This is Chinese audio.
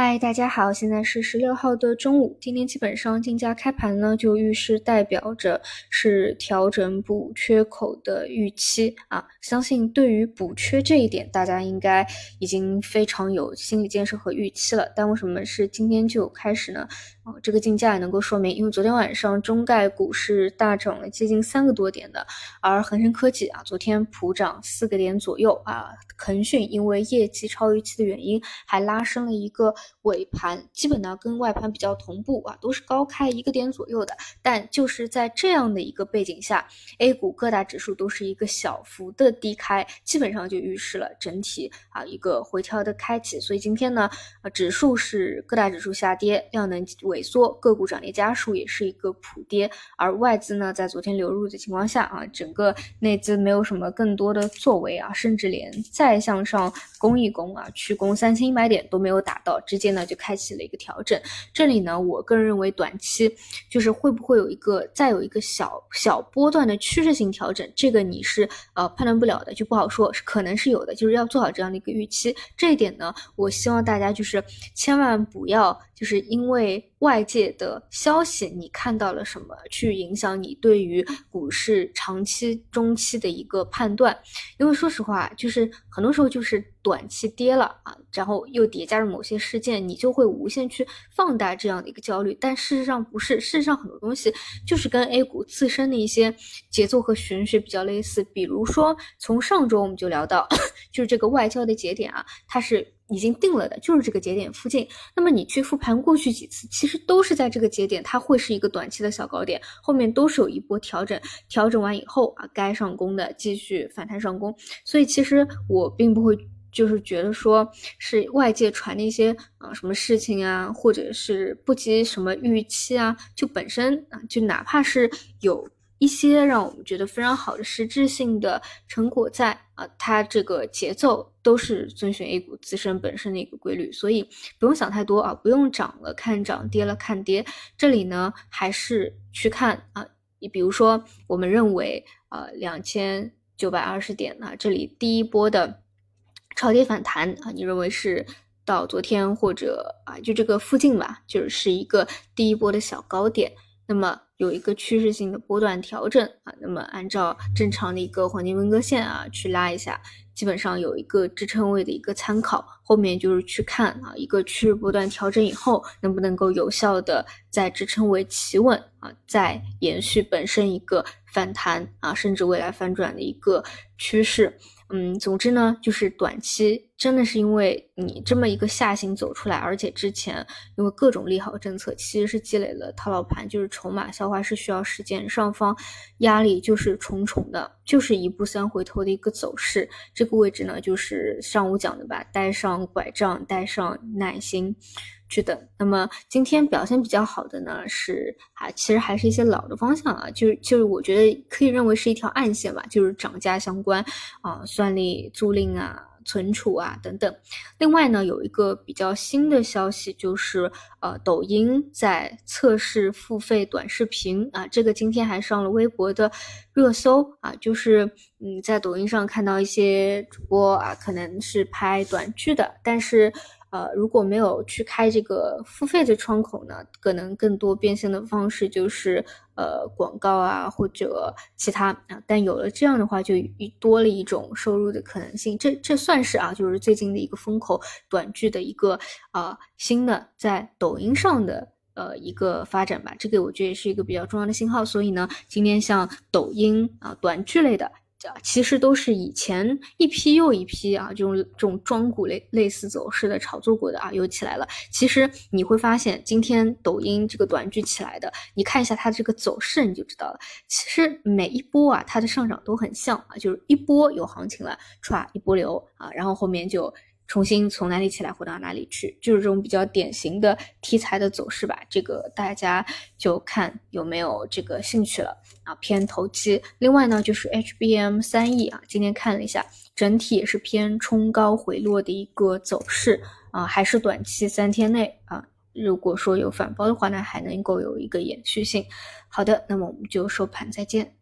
嗨，大家好，现在是十六号的中午。今天基本上竞价开盘呢，就预示代表着是调整补缺口的预期啊。相信对于补缺这一点，大家应该已经非常有心理建设和预期了。但为什么是今天就开始呢？这个竞价也能够说明，因为昨天晚上中概股是大涨了接近三个多点的，而恒生科技啊，昨天普涨四个点左右啊。腾讯因为业绩超预期的原因，还拉升了一个。尾盘基本呢跟外盘比较同步啊，都是高开一个点左右的。但就是在这样的一个背景下，A 股各大指数都是一个小幅的低开，基本上就预示了整体啊一个回调的开启。所以今天呢，啊指数是各大指数下跌，量能萎缩，个股涨跌家数也是一个普跌。而外资呢，在昨天流入的情况下啊，整个内资没有什么更多的作为啊，甚至连再向上攻一攻啊，去攻三千一百点都没有打到，直接呢。就开启了一个调整，这里呢，我个人认为短期就是会不会有一个再有一个小小波段的趋势性调整，这个你是呃判断不了的，就不好说，可能是有的，就是要做好这样的一个预期。这一点呢，我希望大家就是千万不要就是因为。外界的消息，你看到了什么？去影响你对于股市长期、中期的一个判断？因为说实话，就是很多时候就是短期跌了啊，然后又叠加着某些事件，你就会无限去放大这样的一个焦虑。但事实上不是，事实上很多东西就是跟 A 股自身的一些节奏和玄学比较类似。比如说，从上周我们就聊到，就是这个外交的节点啊，它是。已经定了的，就是这个节点附近。那么你去复盘过去几次，其实都是在这个节点，它会是一个短期的小高点，后面都是有一波调整，调整完以后啊，该上攻的继续反弹上攻。所以其实我并不会就是觉得说是外界传的一些啊什么事情啊，或者是不及什么预期啊，就本身啊，就哪怕是有。一些让我们觉得非常好的实质性的成果在啊，它这个节奏都是遵循 A 股自身本身的一个规律，所以不用想太多啊，不用涨了看涨，跌了看跌。这里呢，还是去看啊，你比如说，我们认为呃两千九百二十点呢，这里第一波的超跌反弹啊，你认为是到昨天或者啊就这个附近吧，就是一个第一波的小高点。那么有一个趋势性的波段调整啊，那么按照正常的一个黄金分割线啊去拉一下，基本上有一个支撑位的一个参考，后面就是去看啊一个趋势波段调整以后能不能够有效的在支撑位企稳啊，再延续本身一个反弹啊，甚至未来反转的一个趋势。嗯，总之呢，就是短期真的是因为你这么一个下行走出来，而且之前因为各种利好政策，其实是积累了套牢盘，就是筹码消化是需要时间，上方压力就是重重的，就是一步三回头的一个走势。这个位置呢，就是上午讲的吧，带上拐杖，带上耐心。去等。那么今天表现比较好的呢，是啊，其实还是一些老的方向啊，就是就是我觉得可以认为是一条暗线吧，就是涨价相关啊，算力、租赁啊、存储啊等等。另外呢，有一个比较新的消息，就是呃，抖音在测试付费短视频啊，这个今天还上了微博的热搜啊，就是嗯，在抖音上看到一些主播啊，可能是拍短剧的，但是。呃，如果没有去开这个付费的窗口呢，可能更多变现的方式就是呃广告啊或者其他啊。但有了这样的话，就一多了一种收入的可能性。这这算是啊，就是最近的一个风口短剧的一个啊新的在抖音上的呃一个发展吧。这个我觉得也是一个比较重要的信号。所以呢，今天像抖音啊短剧类的。其实都是以前一批又一批啊，这种这种庄股类类似走势的炒作过的啊，又起来了。其实你会发现，今天抖音这个短剧起来的，你看一下它这个走势，你就知道了。其实每一波啊，它的上涨都很像啊，就是一波有行情了，歘一波流啊，然后后面就。重新从哪里起来回到哪里去，就是这种比较典型的题材的走势吧。这个大家就看有没有这个兴趣了啊，偏投机。另外呢，就是 HBM 三 E 啊，今天看了一下，整体也是偏冲高回落的一个走势啊，还是短期三天内啊，如果说有反包的话呢，还能够有一个延续性。好的，那么我们就收盘再见。